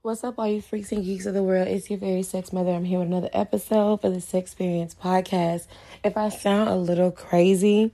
What's up, all you freaks and geeks of the world? It's your Fairy sex mother. I'm here with another episode for the Sex Experience podcast. If I sound a little crazy,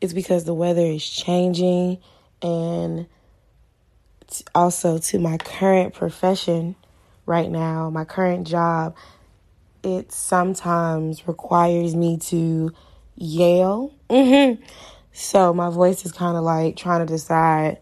it's because the weather is changing and also to my current profession right now, my current job, it sometimes requires me to yell. Mm-hmm. So my voice is kind of like trying to decide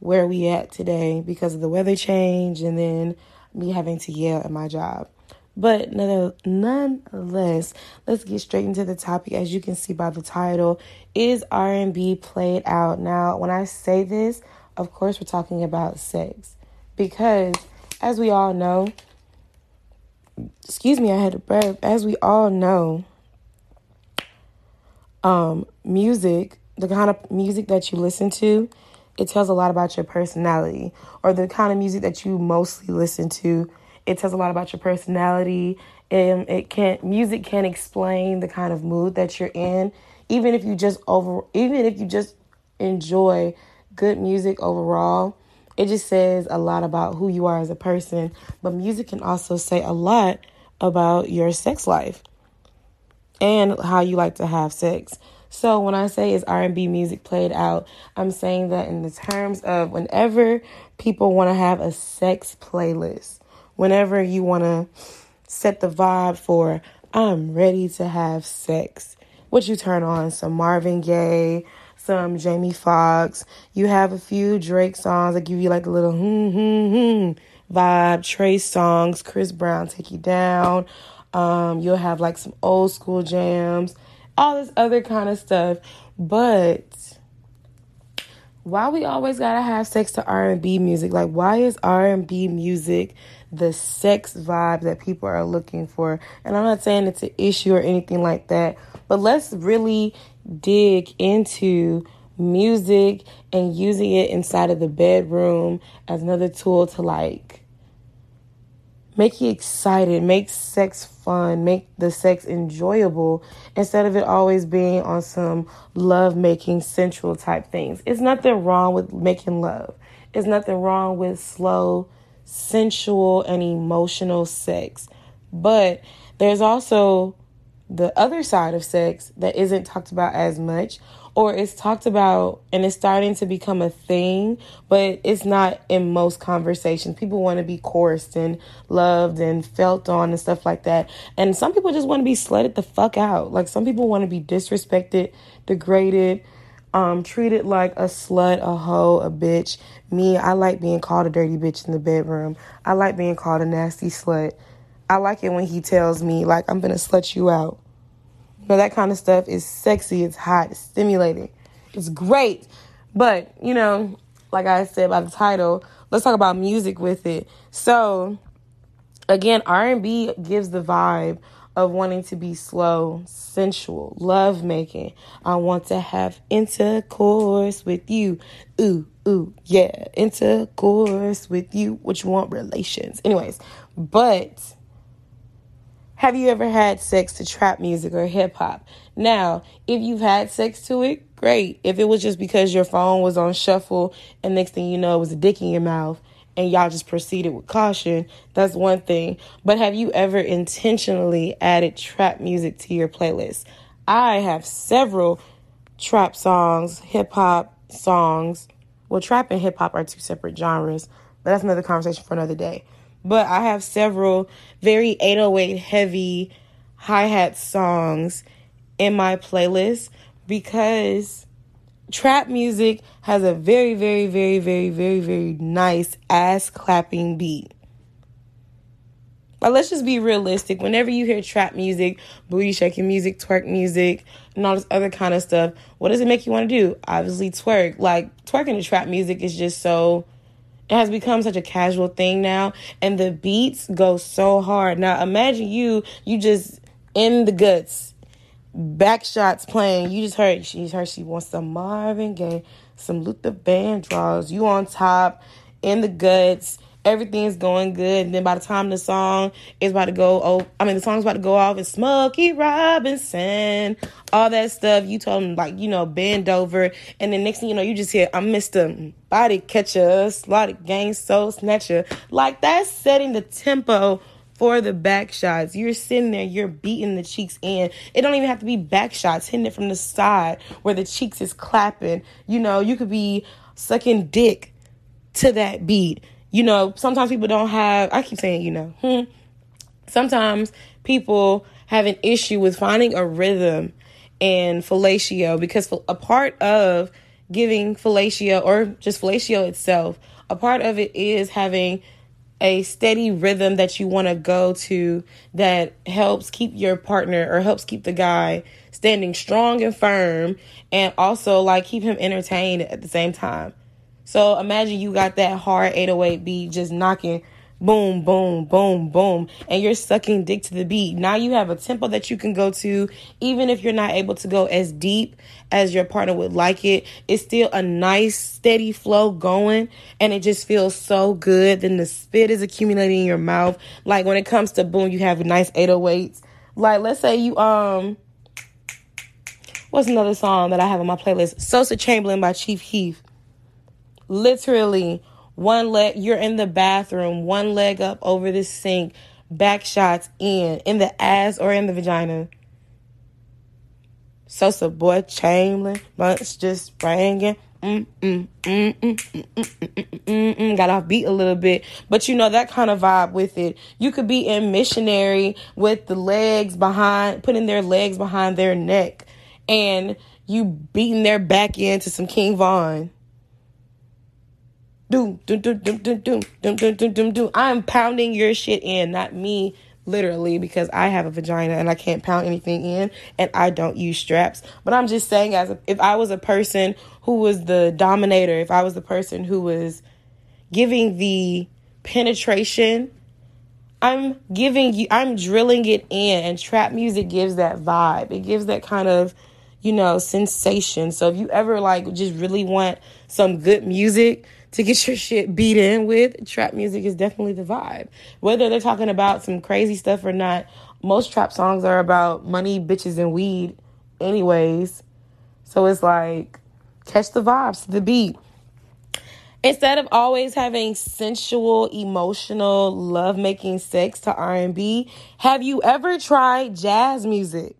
where we at today because of the weather change and then me having to yell at my job. But nonetheless, let's get straight into the topic. As you can see by the title, is R&B played out? Now, when I say this, of course, we're talking about sex because, as we all know, excuse me, I had a burp. As we all know, um, music, the kind of music that you listen to, it tells a lot about your personality or the kind of music that you mostly listen to. It tells a lot about your personality and it can music can explain the kind of mood that you're in. Even if you just over even if you just enjoy good music overall it just says a lot about who you are as a person. But music can also say a lot about your sex life and how you like to have sex so when I say is R&B music played out, I'm saying that in the terms of whenever people want to have a sex playlist, whenever you want to set the vibe for I'm ready to have sex, what you turn on some Marvin Gaye, some Jamie Foxx, you have a few Drake songs that give you like a little hmm hmm hmm vibe, Trey Songz, Chris Brown take you down. Um, you'll have like some old school jams all this other kind of stuff. But why we always gotta have sex to R and B music? Like, why is R and B music the sex vibe that people are looking for? And I'm not saying it's an issue or anything like that, but let's really dig into music and using it inside of the bedroom as another tool to like make you excited, make sex fun, make the sex enjoyable instead of it always being on some love making sensual type things. It's nothing wrong with making love. It's nothing wrong with slow, sensual, and emotional sex. But there's also the other side of sex that isn't talked about as much or it's talked about and it's starting to become a thing, but it's not in most conversations. People want to be coerced and loved and felt on and stuff like that. And some people just want to be slutted the fuck out. Like some people want to be disrespected, degraded, um, treated like a slut, a hoe, a bitch. Me, I like being called a dirty bitch in the bedroom. I like being called a nasty slut. I like it when he tells me, like, I'm gonna slut you out. You know, that kind of stuff is sexy, it's hot, it's stimulating, it's great. But, you know, like I said by the title, let's talk about music with it. So, again, R&B gives the vibe of wanting to be slow, sensual, love making. I want to have intercourse with you. Ooh, ooh, yeah, intercourse with you. What you want, relations. Anyways, but have you ever had sex to trap music or hip hop? Now, if you've had sex to it, great. If it was just because your phone was on shuffle and next thing you know it was a dick in your mouth and y'all just proceeded with caution, that's one thing. But have you ever intentionally added trap music to your playlist? I have several trap songs, hip hop songs. Well, trap and hip hop are two separate genres, but that's another conversation for another day. But I have several very 808 heavy hi hat songs in my playlist because trap music has a very, very, very, very, very, very nice ass clapping beat. But let's just be realistic. Whenever you hear trap music, booty shaking music, twerk music, and all this other kind of stuff, what does it make you want to do? Obviously, twerk. Like, twerking to trap music is just so it has become such a casual thing now and the beats go so hard. Now imagine you you just in the guts back shots playing. You just heard she's heard she wants some marvin gaye some luther vandross. You on top in the guts everything's going good. And then by the time the song is about to go, oh, I mean, the song's about to go off, it's Smokey Robinson, all that stuff. You told him, like, you know, bend over. And then next thing you know, you just hear, I'm Mr. Body Catcher, Slotted Gang Soul Snatcher. Like, that's setting the tempo for the back shots. You're sitting there, you're beating the cheeks in. It don't even have to be back shots, hitting it from the side where the cheeks is clapping. You know, you could be sucking dick to that beat. You know, sometimes people don't have, I keep saying, you know, hmm. Sometimes people have an issue with finding a rhythm in fellatio because a part of giving fellatio or just fellatio itself, a part of it is having a steady rhythm that you want to go to that helps keep your partner or helps keep the guy standing strong and firm and also like keep him entertained at the same time. So imagine you got that hard 808 beat just knocking boom, boom, boom, boom, and you're sucking dick to the beat. Now you have a tempo that you can go to, even if you're not able to go as deep as your partner would like it. It's still a nice, steady flow going, and it just feels so good. Then the spit is accumulating in your mouth. Like when it comes to boom, you have nice 808s. Like let's say you um. What's another song that I have on my playlist? Sosa Chamberlain by Chief Keef. Literally, one leg, you're in the bathroom, one leg up over the sink, back shots in, in the ass or in the vagina. So Sosa boy Chamberlain, bunch just banging. Mm, mm, mm, got off beat a little bit, but you know that kind of vibe with it. You could be in missionary with the legs behind, putting their legs behind their neck, and you beating their back into some King Von doom, doom, doom, doom, doom, doom, doom, doom, doom. I'm pounding your shit in, not me literally because I have a vagina and I can't pound anything in and I don't use straps. But I'm just saying as if I was a person who was the dominator, if I was the person who was giving the penetration, I'm giving you I'm drilling it in and trap music gives that vibe. It gives that kind of, you know, sensation. So if you ever like just really want some good music, to get your shit beat in with, trap music is definitely the vibe. Whether they're talking about some crazy stuff or not, most trap songs are about money, bitches, and weed, anyways. So it's like, catch the vibes the beat. Instead of always having sensual, emotional, love-making sex to R&B, have you ever tried jazz music?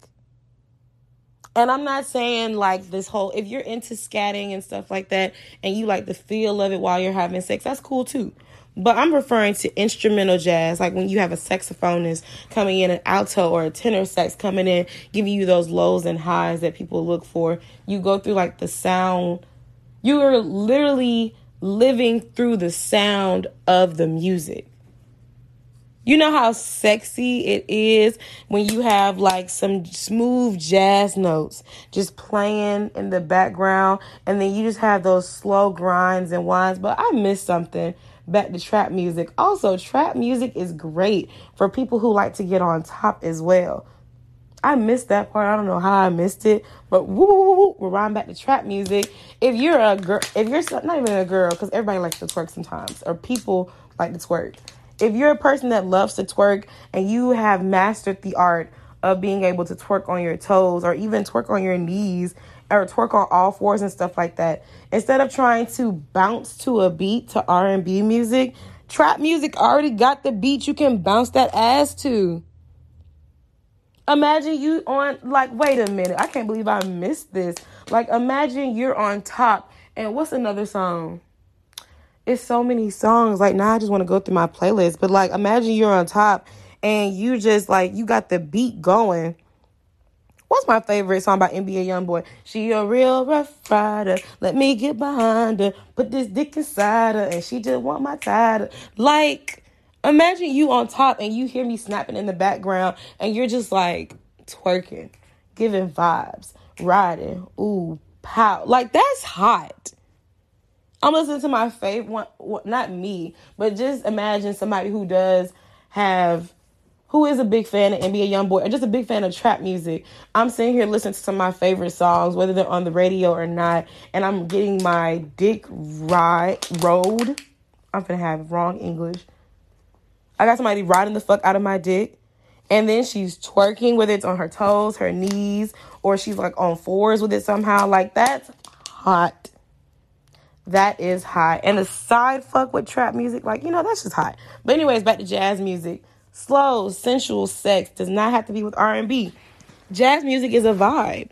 And I'm not saying like this whole, if you're into scatting and stuff like that and you like the feel of it while you're having sex, that's cool too. But I'm referring to instrumental jazz, like when you have a saxophonist coming in, an alto or a tenor sax coming in, giving you those lows and highs that people look for. You go through like the sound, you are literally living through the sound of the music. You know how sexy it is when you have like some smooth jazz notes just playing in the background and then you just have those slow grinds and whines. But I missed something back to trap music. Also, trap music is great for people who like to get on top as well. I missed that part. I don't know how I missed it, but woo woo, woo we're riding back to trap music. If you're a girl, if you're not even a girl, because everybody likes to twerk sometimes, or people like to twerk if you're a person that loves to twerk and you have mastered the art of being able to twerk on your toes or even twerk on your knees or twerk on all fours and stuff like that instead of trying to bounce to a beat to r&b music trap music already got the beat you can bounce that ass to. Imagine you on like wait a minute i can't believe i missed this. Like imagine you're on top and what's another song it's so many songs. Like now I just want to go through my playlist. But like imagine you're on top and you just like you got the beat going. What's my favorite song by NBA Youngboy? She a real rough rider. Let me get behind her. Put this dick inside her. And she just want my title. Like, imagine you on top and you hear me snapping in the background and you're just like twerking, giving vibes, riding. Ooh, pow. Like, that's hot. I'm listening to my favorite one, not me, but just imagine somebody who does have, who is a big fan of NBA YoungBoy or just a big fan of trap music. I'm sitting here listening to some of my favorite songs, whether they're on the radio or not, and I'm getting my dick ride road I'm gonna have wrong English. I got somebody riding the fuck out of my dick. And then she's twerking with it on her toes, her knees, or she's like on fours with it somehow. Like that's hot. That is hot. And the side fuck with trap music, like, you know, that's just hot. But anyways, back to jazz music. Slow, sensual sex does not have to be with R&B. Jazz music is a vibe.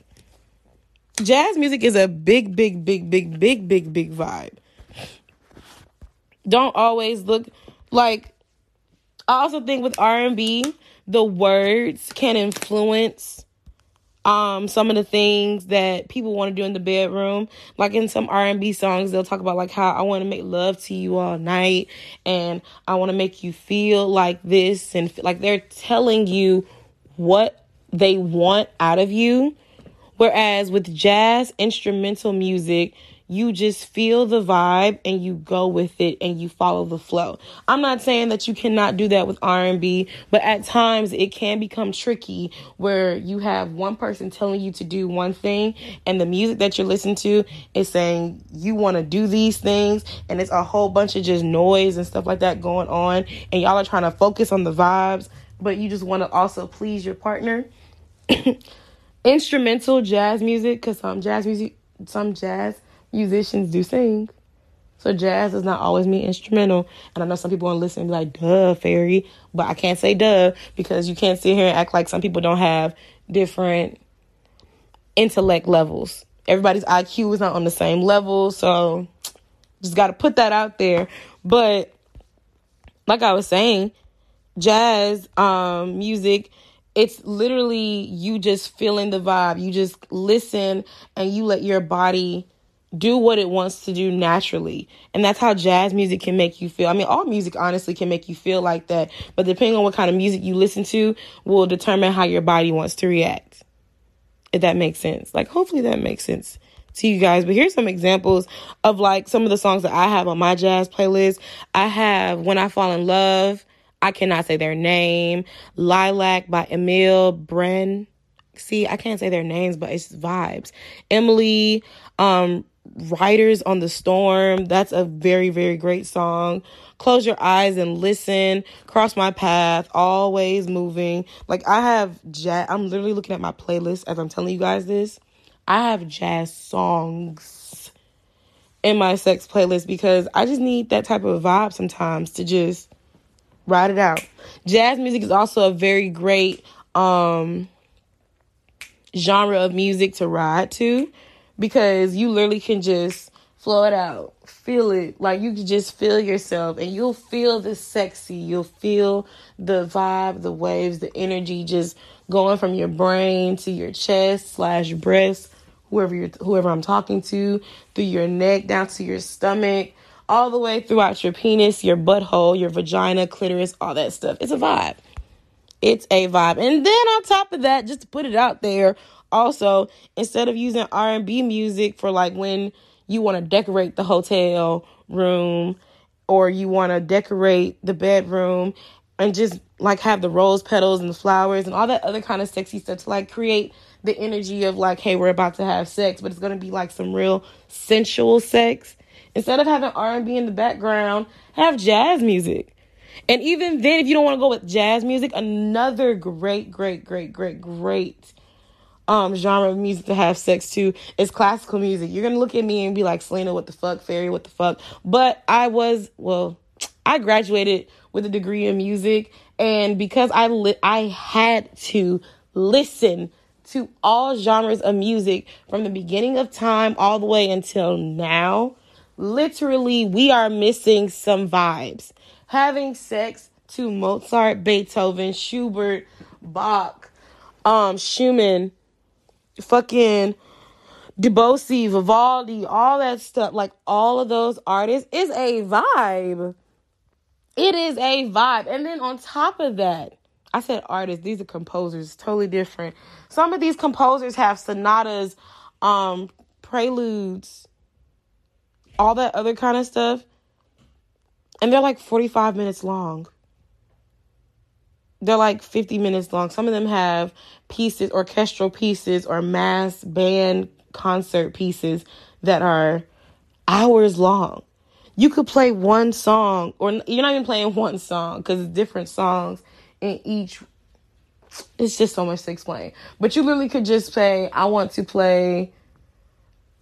Jazz music is a big, big, big, big, big, big, big vibe. Don't always look like I also think with R&B, the words can influence um some of the things that people want to do in the bedroom. Like in some r&b songs they'll talk about like how i want to make love to you all night and i want to make you feel like this and like they're telling you what they want out of you. Whereas with jazz instrumental music you just feel the vibe and you go with it and you follow the flow. I'm not saying that you cannot do that with R&B, but at times it can become tricky where you have one person telling you to do one thing and the music that you're listening to is saying you want to do these things and it's a whole bunch of just noise and stuff like that going on and y'all are trying to focus on the vibes, but you just want to also please your partner. Instrumental jazz music cuz some jazz music some jazz musicians do sing. So jazz does not always mean instrumental. And I know some people want to listen and be like, duh, fairy. But I can't say duh because you can't sit here and act like some people don't have different intellect levels. Everybody's IQ is not on the same level. So just got to put that out there. But like I was saying, jazz um, music, it's literally you just feeling the vibe. You just listen and you let your body do what it wants to do naturally. And that's how jazz music can make you feel. I mean, all music honestly can make you feel like that, but depending on what kind of music you listen to will determine how your body wants to react. If that makes sense. Like, hopefully that makes sense to you guys. But here's some examples of like some of the songs that I have on my jazz playlist. I have When I Fall in Love. I cannot say their name. Lilac by Emile Bren. See, I can't say their names, but it's vibes. Emily, um, Riders on the Storm. That's a very, very great song. Close Your Eyes and Listen. Cross My Path. Always Moving. Like, I have jazz. I'm literally looking at my playlist as I'm telling you guys this. I have jazz songs in my sex playlist because I just need that type of vibe sometimes to just ride it out. Jazz music is also a very great um genre of music to ride to because you literally can just flow it out, feel it. Like you can just feel yourself and you'll feel the sexy, you'll feel the vibe, the waves, the energy just going from your brain to your chest slash breast, whoever you're whoever I'm talking to, through your neck down to your stomach, all the way throughout your penis, your butthole, your vagina, clitoris, all that stuff. It's a vibe. It's a vibe. And then on top of that, just to put it out there, also instead of using R&B music for like when you want to decorate the hotel room or you want to decorate the bedroom and just like have the rose petals and the flowers and all that other kind of sexy stuff to like create the energy of like hey we're about to have sex but it's going to be like some real sensual sex. Instead of having R&B in the background have jazz music. And even then if you don't want to go with jazz music another great great great great great um genre of music to have sex to is classical music. You're gonna look at me and be like, Selena, what the fuck, Fairy, what the fuck? But I was well, I graduated with a degree in music, and because I li- I had to listen to all genres of music from the beginning of time all the way until now. Literally, we are missing some vibes. Having sex to Mozart, Beethoven, Schubert, Bach, um, Schumann, fucking Debussy, Vivaldi, all that stuff, like all of those artists is a vibe. It is a vibe. And then on top of that, I said artists, these are composers, totally different. Some of these composers have sonatas, um, preludes, all that other kind of stuff. And they're like 45 minutes long they're like 50 minutes long. Some of them have pieces, orchestral pieces, or mass band concert pieces that are hours long. you could play one song, or you're not even playing one song because it's different songs in each. It's just so much to explain. But you literally could just say, I want to play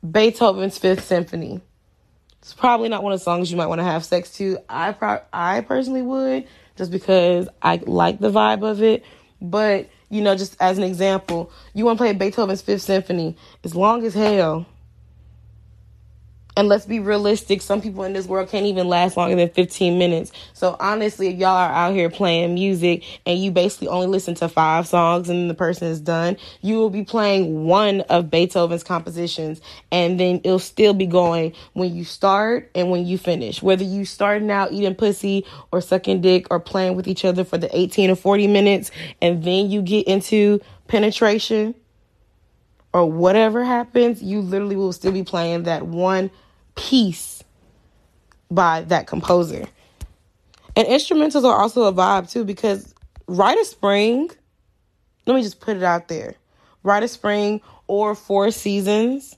Beethoven's Fifth Symphony. It's probably not one of the songs you might want to have sex to. I pro- I personally would just because I like the vibe of it. But you know, just as an example, you want to play Beethoven's Fifth Symphony. It's long as hell. And let's be realistic, some people in this world can't even last longer than 15 minutes. So honestly, if y'all are out here playing music and you basically only listen to five songs and the person is done, you will be playing one of Beethoven's compositions and then it'll still be going when you start and when you finish. Whether you starting out eating pussy or sucking dick or playing with each other for the 18 or 40 minutes and then you get into penetration or whatever happens, you literally will still be playing that one piece by that composer. And instrumentals are also a vibe too because Rite Spring, let me just put it out there. Rite Spring or Four Seasons,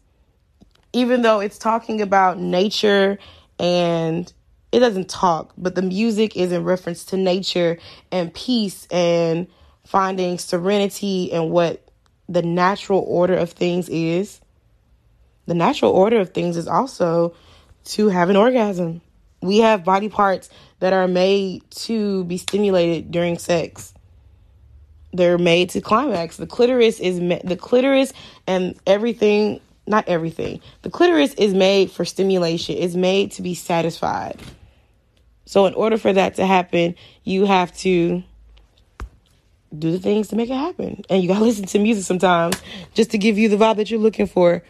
even though it's talking about nature and it doesn't talk, but the music is in reference to nature and peace and finding serenity and what the natural order of things is the natural order of things is also to have an orgasm. We have body parts that are made to be stimulated during sex. They're made to climax. The clitoris is ma- the clitoris and everything, not everything. The clitoris is made for stimulation. It's made to be satisfied. So in order for that to happen, you have to do the things to make it happen. And you got to listen to music sometimes just to give you the vibe that you're looking for.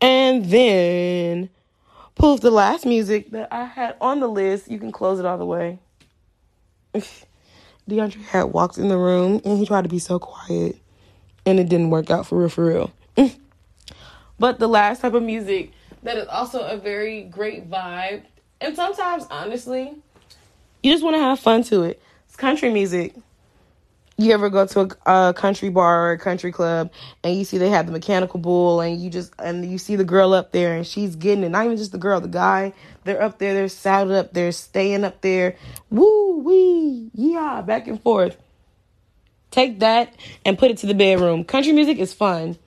And then poof, the last music that I had on the list, you can close it all the way. DeAndre had walked in the room and he tried to be so quiet and it didn't work out for real, for real. but the last type of music that is also a very great vibe, and sometimes, honestly, you just want to have fun to it. It's country music you ever go to a, a, country bar or a country club and you see they have the mechanical bull and you just and you see the girl up there and she's getting it. Not even just the girl the guy they're up there they're saddled up they're staying up there. Woo wee yeah back and forth. Take that and put it to the bedroom. Country music is fun.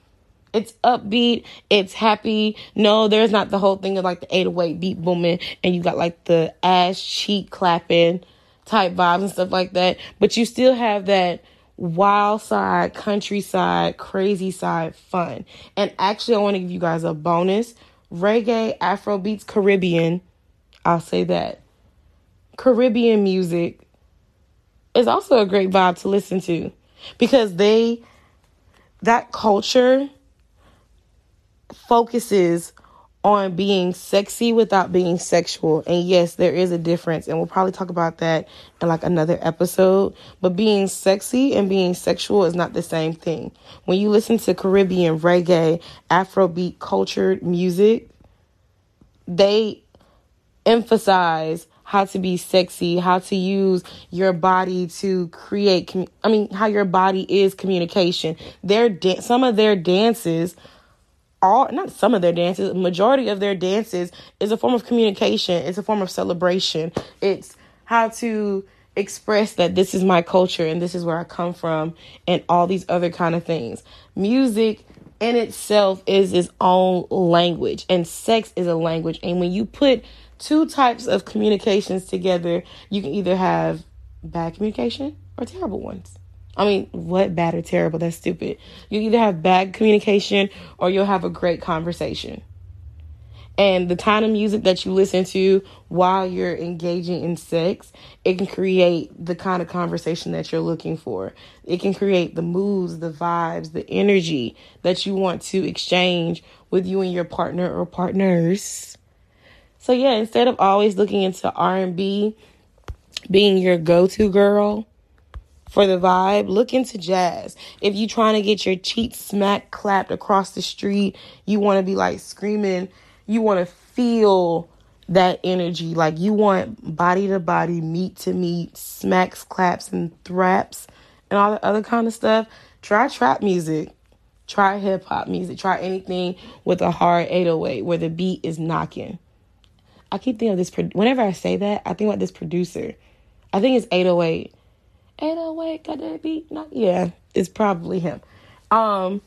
It's upbeat it's happy. No there's not the whole thing of like the 808 beat booming and you got like the ass cheek clapping type vibes and stuff like that. But you still have that wild side, countryside, crazy side fun. And actually, I want to give you guys a bonus reggae, Afro beats, Caribbean. I'll say that. Caribbean music is also a great vibe to listen to because they, that culture focuses on being sexy without being sexual. And yes, there is a difference. And we'll probably talk about that in like another episode. But being sexy and being sexual is not the same thing. When you listen to Caribbean reggae, Afrobeat cultured music, they emphasize how to be sexy, how to use your body to create, I mean, how your body is communication. Their da- some of their dances all not some of their dances majority of their dances is a form of communication it's a form of celebration. It's how to express that this is my culture and this is where i come from and all these other kind of things. Music in itself is its own language and sex is a language. And when you put two types of communications together you can either have bad communication or terrible ones I mean, what bad or terrible? That's stupid. You either have bad communication or you'll have a great conversation. And the kind of music that you listen to while you're engaging in sex, it can create the kind of conversation that you're looking for. It can create the moods, the vibes, the energy that you want to exchange with you and your partner or partners. So yeah, instead of always looking into R&B being your go-to girl, for the vibe, look into jazz. If you trying to get your cheeks smack clapped across the street, you want to be like screaming, you want to feel that energy. Like you want body to body, meat to meat, smacks, claps, and thraps, and all the other kind of stuff. Try trap music. Try hip hop music. Try anything with a hard 808 where the beat is knocking. I keep thinking of this. Whenever I say that, I think about this producer. I think it's 808. 808, got that beat? No, yeah, it's probably him. Um,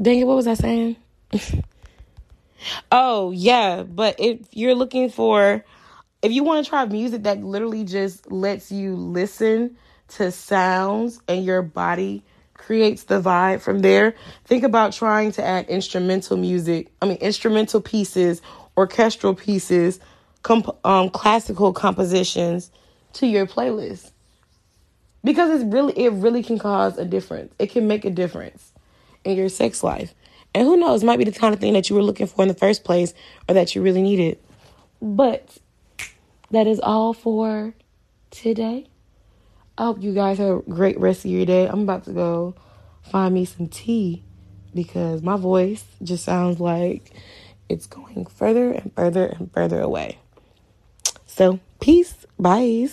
dang it, what was I saying? oh, yeah, but if you're looking for, if you want to try music that literally just lets you listen to sounds and your body creates the vibe from there, think about trying to add instrumental music, I mean, instrumental pieces, orchestral pieces, comp- um, classical compositions to your playlist because it's really it really can cause a difference. It can make a difference in your sex life. And who knows, might be the kind of thing that you were looking for in the first place or that you really needed. But that is all for today. I hope you guys have a great rest of your day. I'm about to go find me some tea because my voice just sounds like it's going further and further and further away. So, peace. Bye.